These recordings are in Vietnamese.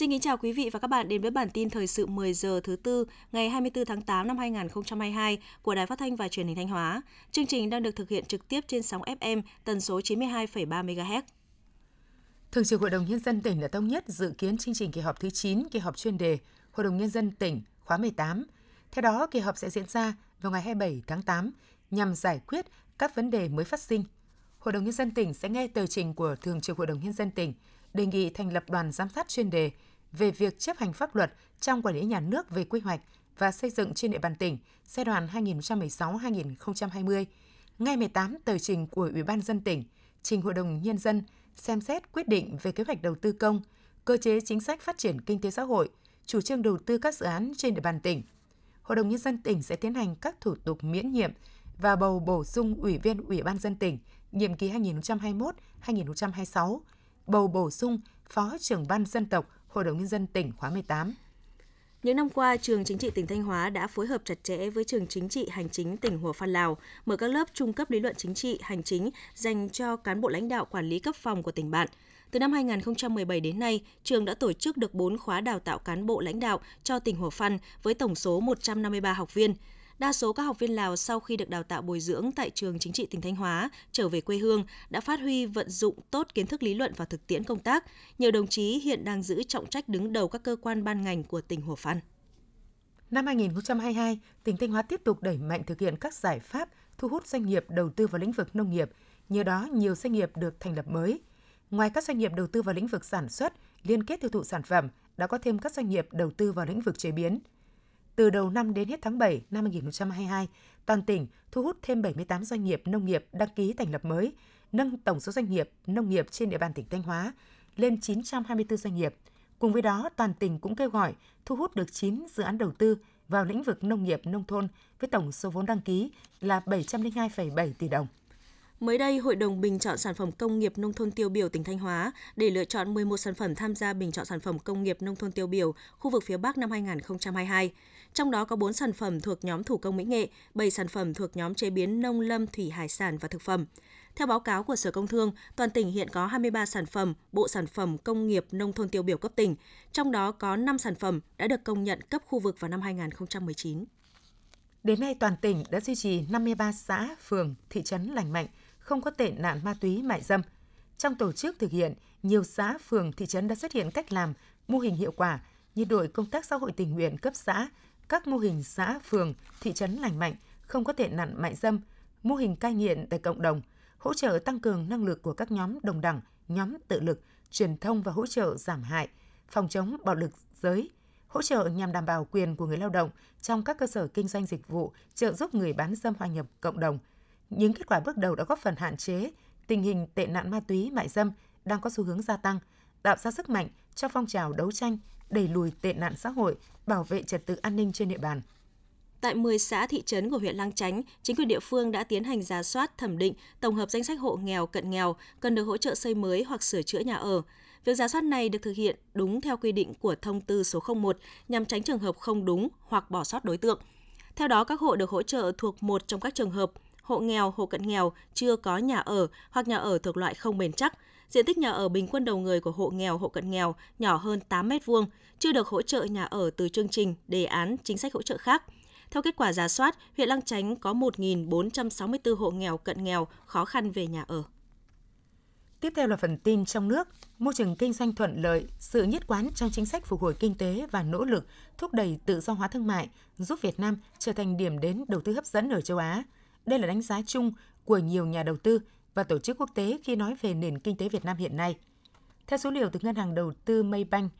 Xin kính chào quý vị và các bạn đến với bản tin thời sự 10 giờ thứ tư ngày 24 tháng 8 năm 2022 của Đài Phát thanh và Truyền hình Thanh Hóa. Chương trình đang được thực hiện trực tiếp trên sóng FM tần số 92,3 MHz. Thường trực Hội đồng Nhân dân tỉnh đã thống nhất dự kiến chương trình kỳ họp thứ 9, kỳ họp chuyên đề Hội đồng Nhân dân tỉnh khóa 18. Theo đó, kỳ họp sẽ diễn ra vào ngày 27 tháng 8 nhằm giải quyết các vấn đề mới phát sinh. Hội đồng Nhân dân tỉnh sẽ nghe tờ trình của Thường trực Hội đồng Nhân dân tỉnh đề nghị thành lập đoàn giám sát chuyên đề về việc chấp hành pháp luật trong quản lý nhà nước về quy hoạch và xây dựng trên địa bàn tỉnh giai đoạn 2016-2020. Ngay 18 tờ trình của Ủy ban dân tỉnh, trình Hội đồng Nhân dân xem xét quyết định về kế hoạch đầu tư công, cơ chế chính sách phát triển kinh tế xã hội, chủ trương đầu tư các dự án trên địa bàn tỉnh. Hội đồng Nhân dân tỉnh sẽ tiến hành các thủ tục miễn nhiệm và bầu bổ sung Ủy viên Ủy ban dân tỉnh nhiệm kỳ 2021-2026, bầu bổ sung Phó trưởng ban dân tộc Hội đồng Nhân dân tỉnh khóa 18. Những năm qua, trường chính trị tỉnh Thanh Hóa đã phối hợp chặt chẽ với trường chính trị hành chính tỉnh Hùa Phan Lào, mở các lớp trung cấp lý luận chính trị hành chính dành cho cán bộ lãnh đạo quản lý cấp phòng của tỉnh bạn. Từ năm 2017 đến nay, trường đã tổ chức được 4 khóa đào tạo cán bộ lãnh đạo cho tỉnh Hồ Phan với tổng số 153 học viên. Đa số các học viên Lào sau khi được đào tạo bồi dưỡng tại trường chính trị tỉnh Thanh Hóa trở về quê hương đã phát huy vận dụng tốt kiến thức lý luận và thực tiễn công tác. Nhiều đồng chí hiện đang giữ trọng trách đứng đầu các cơ quan ban ngành của tỉnh Hồ Phan. Năm 2022, tỉnh Thanh Hóa tiếp tục đẩy mạnh thực hiện các giải pháp thu hút doanh nghiệp đầu tư vào lĩnh vực nông nghiệp. Nhờ đó, nhiều doanh nghiệp được thành lập mới. Ngoài các doanh nghiệp đầu tư vào lĩnh vực sản xuất, liên kết tiêu thụ sản phẩm, đã có thêm các doanh nghiệp đầu tư vào lĩnh vực chế biến – từ đầu năm đến hết tháng 7 năm 2022, toàn tỉnh thu hút thêm 78 doanh nghiệp nông nghiệp đăng ký thành lập mới, nâng tổng số doanh nghiệp nông nghiệp trên địa bàn tỉnh Thanh Hóa lên 924 doanh nghiệp. Cùng với đó, toàn tỉnh cũng kêu gọi thu hút được 9 dự án đầu tư vào lĩnh vực nông nghiệp nông thôn với tổng số vốn đăng ký là 702,7 tỷ đồng. Mới đây, Hội đồng bình chọn sản phẩm công nghiệp nông thôn tiêu biểu tỉnh Thanh Hóa để lựa chọn 11 sản phẩm tham gia bình chọn sản phẩm công nghiệp nông thôn tiêu biểu khu vực phía Bắc năm 2022. Trong đó có 4 sản phẩm thuộc nhóm thủ công mỹ nghệ, 7 sản phẩm thuộc nhóm chế biến nông lâm, thủy hải sản và thực phẩm. Theo báo cáo của Sở Công Thương, toàn tỉnh hiện có 23 sản phẩm, bộ sản phẩm công nghiệp nông thôn tiêu biểu cấp tỉnh, trong đó có 5 sản phẩm đã được công nhận cấp khu vực vào năm 2019. Đến nay, toàn tỉnh đã duy trì 53 xã, phường, thị trấn lành mạnh, không có tệ nạn ma túy mại dâm. Trong tổ chức thực hiện, nhiều xã, phường, thị trấn đã xuất hiện cách làm, mô hình hiệu quả như đội công tác xã hội tình nguyện cấp xã, các mô hình xã, phường, thị trấn lành mạnh, không có tệ nạn mại dâm, mô hình cai nghiện tại cộng đồng, hỗ trợ tăng cường năng lực của các nhóm đồng đẳng, nhóm tự lực, truyền thông và hỗ trợ giảm hại, phòng chống bạo lực giới, hỗ trợ nhằm đảm bảo quyền của người lao động trong các cơ sở kinh doanh dịch vụ, trợ giúp người bán dâm hòa nhập cộng đồng. Những kết quả bước đầu đã góp phần hạn chế tình hình tệ nạn ma túy mại dâm đang có xu hướng gia tăng, tạo ra sức mạnh cho phong trào đấu tranh đẩy lùi tệ nạn xã hội, bảo vệ trật tự an ninh trên địa bàn. Tại 10 xã thị trấn của huyện Lang Chánh, chính quyền địa phương đã tiến hành giả soát, thẩm định, tổng hợp danh sách hộ nghèo, cận nghèo cần được hỗ trợ xây mới hoặc sửa chữa nhà ở. Việc giả soát này được thực hiện đúng theo quy định của thông tư số 01 nhằm tránh trường hợp không đúng hoặc bỏ sót đối tượng. Theo đó, các hộ được hỗ trợ thuộc một trong các trường hợp hộ nghèo, hộ cận nghèo chưa có nhà ở hoặc nhà ở thuộc loại không bền chắc, diện tích nhà ở bình quân đầu người của hộ nghèo, hộ cận nghèo nhỏ hơn 8 m2, chưa được hỗ trợ nhà ở từ chương trình, đề án, chính sách hỗ trợ khác. Theo kết quả giả soát, huyện Lăng Chánh có 1.464 hộ nghèo cận nghèo khó khăn về nhà ở. Tiếp theo là phần tin trong nước, môi trường kinh doanh thuận lợi, sự nhất quán trong chính sách phục hồi kinh tế và nỗ lực thúc đẩy tự do hóa thương mại giúp Việt Nam trở thành điểm đến đầu tư hấp dẫn ở châu Á. Đây là đánh giá chung của nhiều nhà đầu tư và tổ chức quốc tế khi nói về nền kinh tế Việt Nam hiện nay. Theo số liệu từ ngân hàng đầu tư Maybank,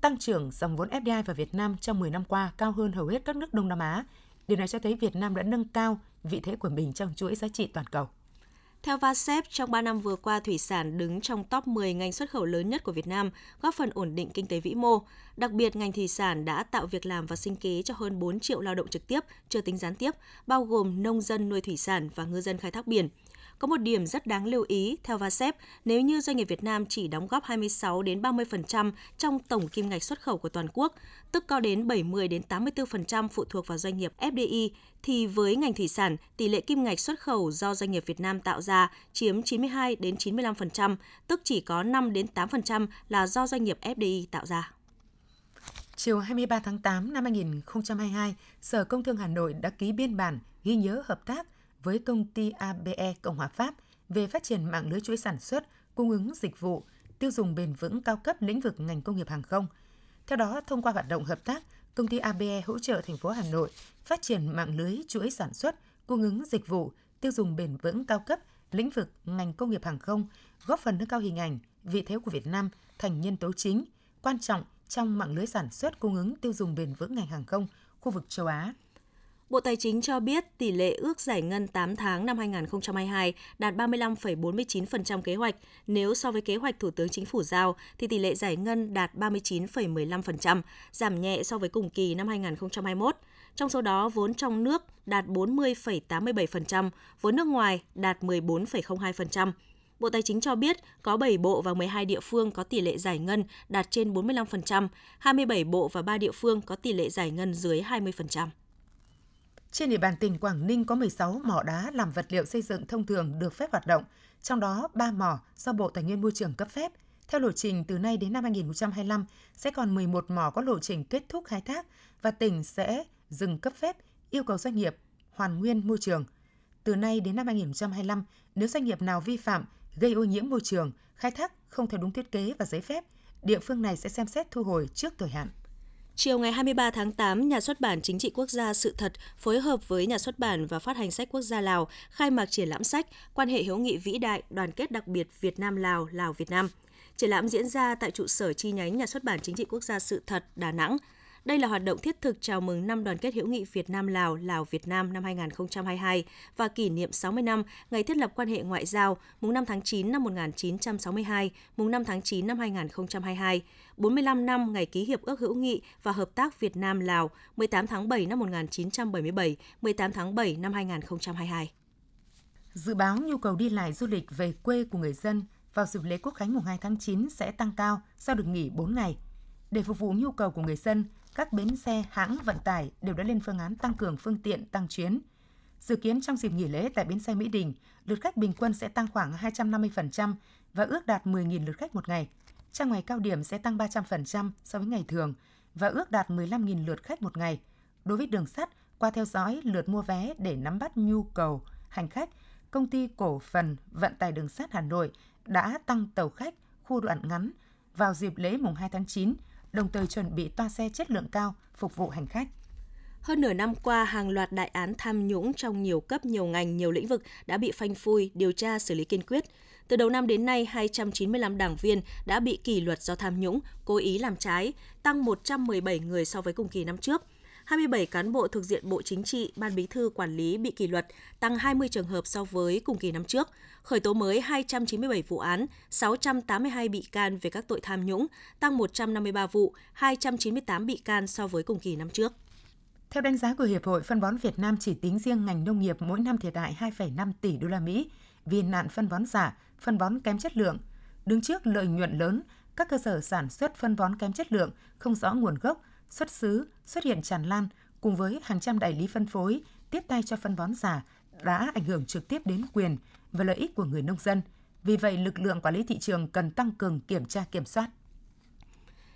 tăng trưởng dòng vốn FDI vào Việt Nam trong 10 năm qua cao hơn hầu hết các nước Đông Nam Á. Điều này cho thấy Việt Nam đã nâng cao vị thế của mình trong chuỗi giá trị toàn cầu. Theo VASEP, trong 3 năm vừa qua, thủy sản đứng trong top 10 ngành xuất khẩu lớn nhất của Việt Nam, góp phần ổn định kinh tế vĩ mô. Đặc biệt, ngành thủy sản đã tạo việc làm và sinh kế cho hơn 4 triệu lao động trực tiếp, chưa tính gián tiếp, bao gồm nông dân nuôi thủy sản và ngư dân khai thác biển. Có một điểm rất đáng lưu ý theo VASEP, nếu như doanh nghiệp Việt Nam chỉ đóng góp 26 đến 30% trong tổng kim ngạch xuất khẩu của toàn quốc, tức có đến 70 đến 84% phụ thuộc vào doanh nghiệp FDI thì với ngành thủy sản, tỷ lệ kim ngạch xuất khẩu do doanh nghiệp Việt Nam tạo ra chiếm 92 đến 95%, tức chỉ có 5 đến 8% là do doanh nghiệp FDI tạo ra. Chiều 23 tháng 8 năm 2022, Sở Công Thương Hà Nội đã ký biên bản ghi nhớ hợp tác với công ty ABE Cộng hòa Pháp về phát triển mạng lưới chuỗi sản xuất, cung ứng dịch vụ, tiêu dùng bền vững cao cấp lĩnh vực ngành công nghiệp hàng không. Theo đó, thông qua hoạt động hợp tác, công ty ABE hỗ trợ thành phố Hà Nội phát triển mạng lưới chuỗi sản xuất, cung ứng dịch vụ, tiêu dùng bền vững cao cấp lĩnh vực ngành công nghiệp hàng không, góp phần nâng cao hình ảnh, vị thế của Việt Nam thành nhân tố chính, quan trọng trong mạng lưới sản xuất cung ứng tiêu dùng bền vững ngành hàng không khu vực châu Á. Bộ Tài chính cho biết tỷ lệ ước giải ngân 8 tháng năm 2022 đạt 35,49% kế hoạch. Nếu so với kế hoạch Thủ tướng Chính phủ giao thì tỷ lệ giải ngân đạt 39,15%, giảm nhẹ so với cùng kỳ năm 2021. Trong số đó, vốn trong nước đạt 40,87%, vốn nước ngoài đạt 14,02%. Bộ Tài chính cho biết có 7 bộ và 12 địa phương có tỷ lệ giải ngân đạt trên 45%, 27 bộ và 3 địa phương có tỷ lệ giải ngân dưới 20%. Trên địa bàn tỉnh Quảng Ninh có 16 mỏ đá làm vật liệu xây dựng thông thường được phép hoạt động, trong đó 3 mỏ do Bộ Tài nguyên Môi trường cấp phép. Theo lộ trình, từ nay đến năm 2025 sẽ còn 11 mỏ có lộ trình kết thúc khai thác và tỉnh sẽ dừng cấp phép, yêu cầu doanh nghiệp hoàn nguyên môi trường. Từ nay đến năm 2025, nếu doanh nghiệp nào vi phạm, gây ô nhiễm môi trường, khai thác không theo đúng thiết kế và giấy phép, địa phương này sẽ xem xét thu hồi trước thời hạn. Chiều ngày 23 tháng 8, Nhà xuất bản Chính trị Quốc gia Sự thật phối hợp với Nhà xuất bản và Phát hành sách quốc gia Lào khai mạc triển lãm sách Quan hệ hữu nghị vĩ đại, đoàn kết đặc biệt Việt Nam Lào, Lào Việt Nam. Triển lãm diễn ra tại trụ sở chi nhánh Nhà xuất bản Chính trị Quốc gia Sự thật Đà Nẵng. Đây là hoạt động thiết thực chào mừng năm đoàn kết hữu nghị Việt Nam Lào, Lào Việt Nam năm 2022 và kỷ niệm 60 năm ngày thiết lập quan hệ ngoại giao mùng 5 tháng 9 năm 1962, mùng 5 tháng 9 năm 2022, 45 năm ngày ký hiệp ước hữu nghị và hợp tác Việt Nam Lào 18 tháng 7 năm 1977, 18 tháng 7 năm 2022. Dự báo nhu cầu đi lại du lịch về quê của người dân vào dịp lễ Quốc khánh mùng 2 tháng 9 sẽ tăng cao sau được nghỉ 4 ngày. Để phục vụ nhu cầu của người dân, các bến xe, hãng vận tải đều đã lên phương án tăng cường phương tiện tăng chuyến. Dự kiến trong dịp nghỉ lễ tại bến xe Mỹ Đình, lượt khách bình quân sẽ tăng khoảng 250% và ước đạt 10.000 lượt khách một ngày. Trong ngày cao điểm sẽ tăng 300% so với ngày thường và ước đạt 15.000 lượt khách một ngày. Đối với đường sắt, qua theo dõi lượt mua vé để nắm bắt nhu cầu hành khách, công ty cổ phần vận tải đường sắt Hà Nội đã tăng tàu khách khu đoạn ngắn vào dịp lễ mùng 2 tháng 9 đồng thời chuẩn bị toa xe chất lượng cao phục vụ hành khách. Hơn nửa năm qua, hàng loạt đại án tham nhũng trong nhiều cấp, nhiều ngành, nhiều lĩnh vực đã bị phanh phui, điều tra, xử lý kiên quyết. Từ đầu năm đến nay, 295 đảng viên đã bị kỷ luật do tham nhũng, cố ý làm trái, tăng 117 người so với cùng kỳ năm trước – 27 cán bộ thuộc diện Bộ Chính trị, Ban Bí thư quản lý bị kỷ luật, tăng 20 trường hợp so với cùng kỳ năm trước, khởi tố mới 297 vụ án, 682 bị can về các tội tham nhũng, tăng 153 vụ, 298 bị can so với cùng kỳ năm trước. Theo đánh giá của Hiệp hội Phân bón Việt Nam chỉ tính riêng ngành nông nghiệp mỗi năm thiệt hại 2,5 tỷ đô la Mỹ vì nạn phân bón giả, phân bón kém chất lượng. Đứng trước lợi nhuận lớn, các cơ sở sản xuất phân bón kém chất lượng, không rõ nguồn gốc, xuất xứ xuất hiện tràn lan cùng với hàng trăm đại lý phân phối tiếp tay cho phân bón giả đã ảnh hưởng trực tiếp đến quyền và lợi ích của người nông dân. Vì vậy, lực lượng quản lý thị trường cần tăng cường kiểm tra kiểm soát.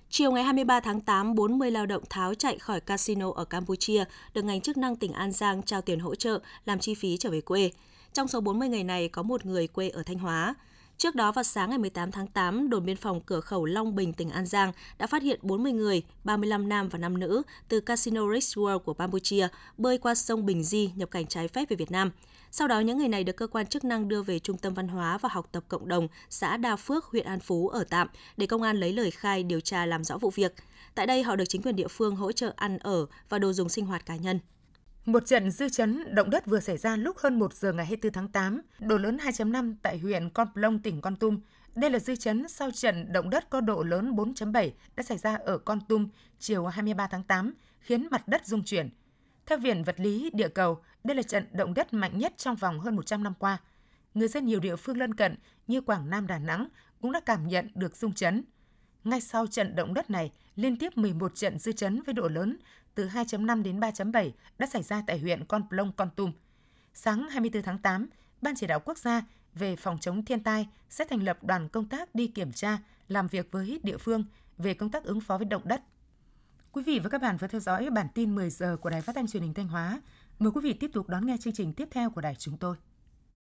Chiều ngày 23 tháng 8, 40 lao động tháo chạy khỏi casino ở Campuchia được ngành chức năng tỉnh An Giang trao tiền hỗ trợ làm chi phí trở về quê. Trong số 40 người này có một người quê ở Thanh Hóa. Trước đó vào sáng ngày 18 tháng 8, đồn biên phòng cửa khẩu Long Bình, tỉnh An Giang đã phát hiện 40 người, 35 nam và 5 nữ từ Casino Rich World của Campuchia bơi qua sông Bình Di nhập cảnh trái phép về Việt Nam. Sau đó, những người này được cơ quan chức năng đưa về Trung tâm Văn hóa và Học tập Cộng đồng xã Đa Phước, huyện An Phú ở tạm để công an lấy lời khai điều tra làm rõ vụ việc. Tại đây, họ được chính quyền địa phương hỗ trợ ăn ở và đồ dùng sinh hoạt cá nhân. Một trận dư chấn động đất vừa xảy ra lúc hơn 1 giờ ngày 24 tháng 8, độ lớn 2.5 tại huyện Con Plong, tỉnh Con Tum. Đây là dư chấn sau trận động đất có độ lớn 4.7 đã xảy ra ở Con Tum chiều 23 tháng 8, khiến mặt đất rung chuyển. Theo Viện Vật lý Địa cầu, đây là trận động đất mạnh nhất trong vòng hơn 100 năm qua. Người dân nhiều địa phương lân cận như Quảng Nam, Đà Nẵng cũng đã cảm nhận được rung chấn. Ngay sau trận động đất này, liên tiếp 11 trận dư chấn với độ lớn từ 2.5 đến 3.7 đã xảy ra tại huyện Con Plong, Con Tum. Sáng 24 tháng 8, Ban chỉ đạo quốc gia về phòng chống thiên tai sẽ thành lập đoàn công tác đi kiểm tra, làm việc với địa phương về công tác ứng phó với động đất. Quý vị và các bạn vừa theo dõi bản tin 10 giờ của Đài Phát thanh Truyền hình Thanh Hóa. Mời quý vị tiếp tục đón nghe chương trình tiếp theo của đài chúng tôi.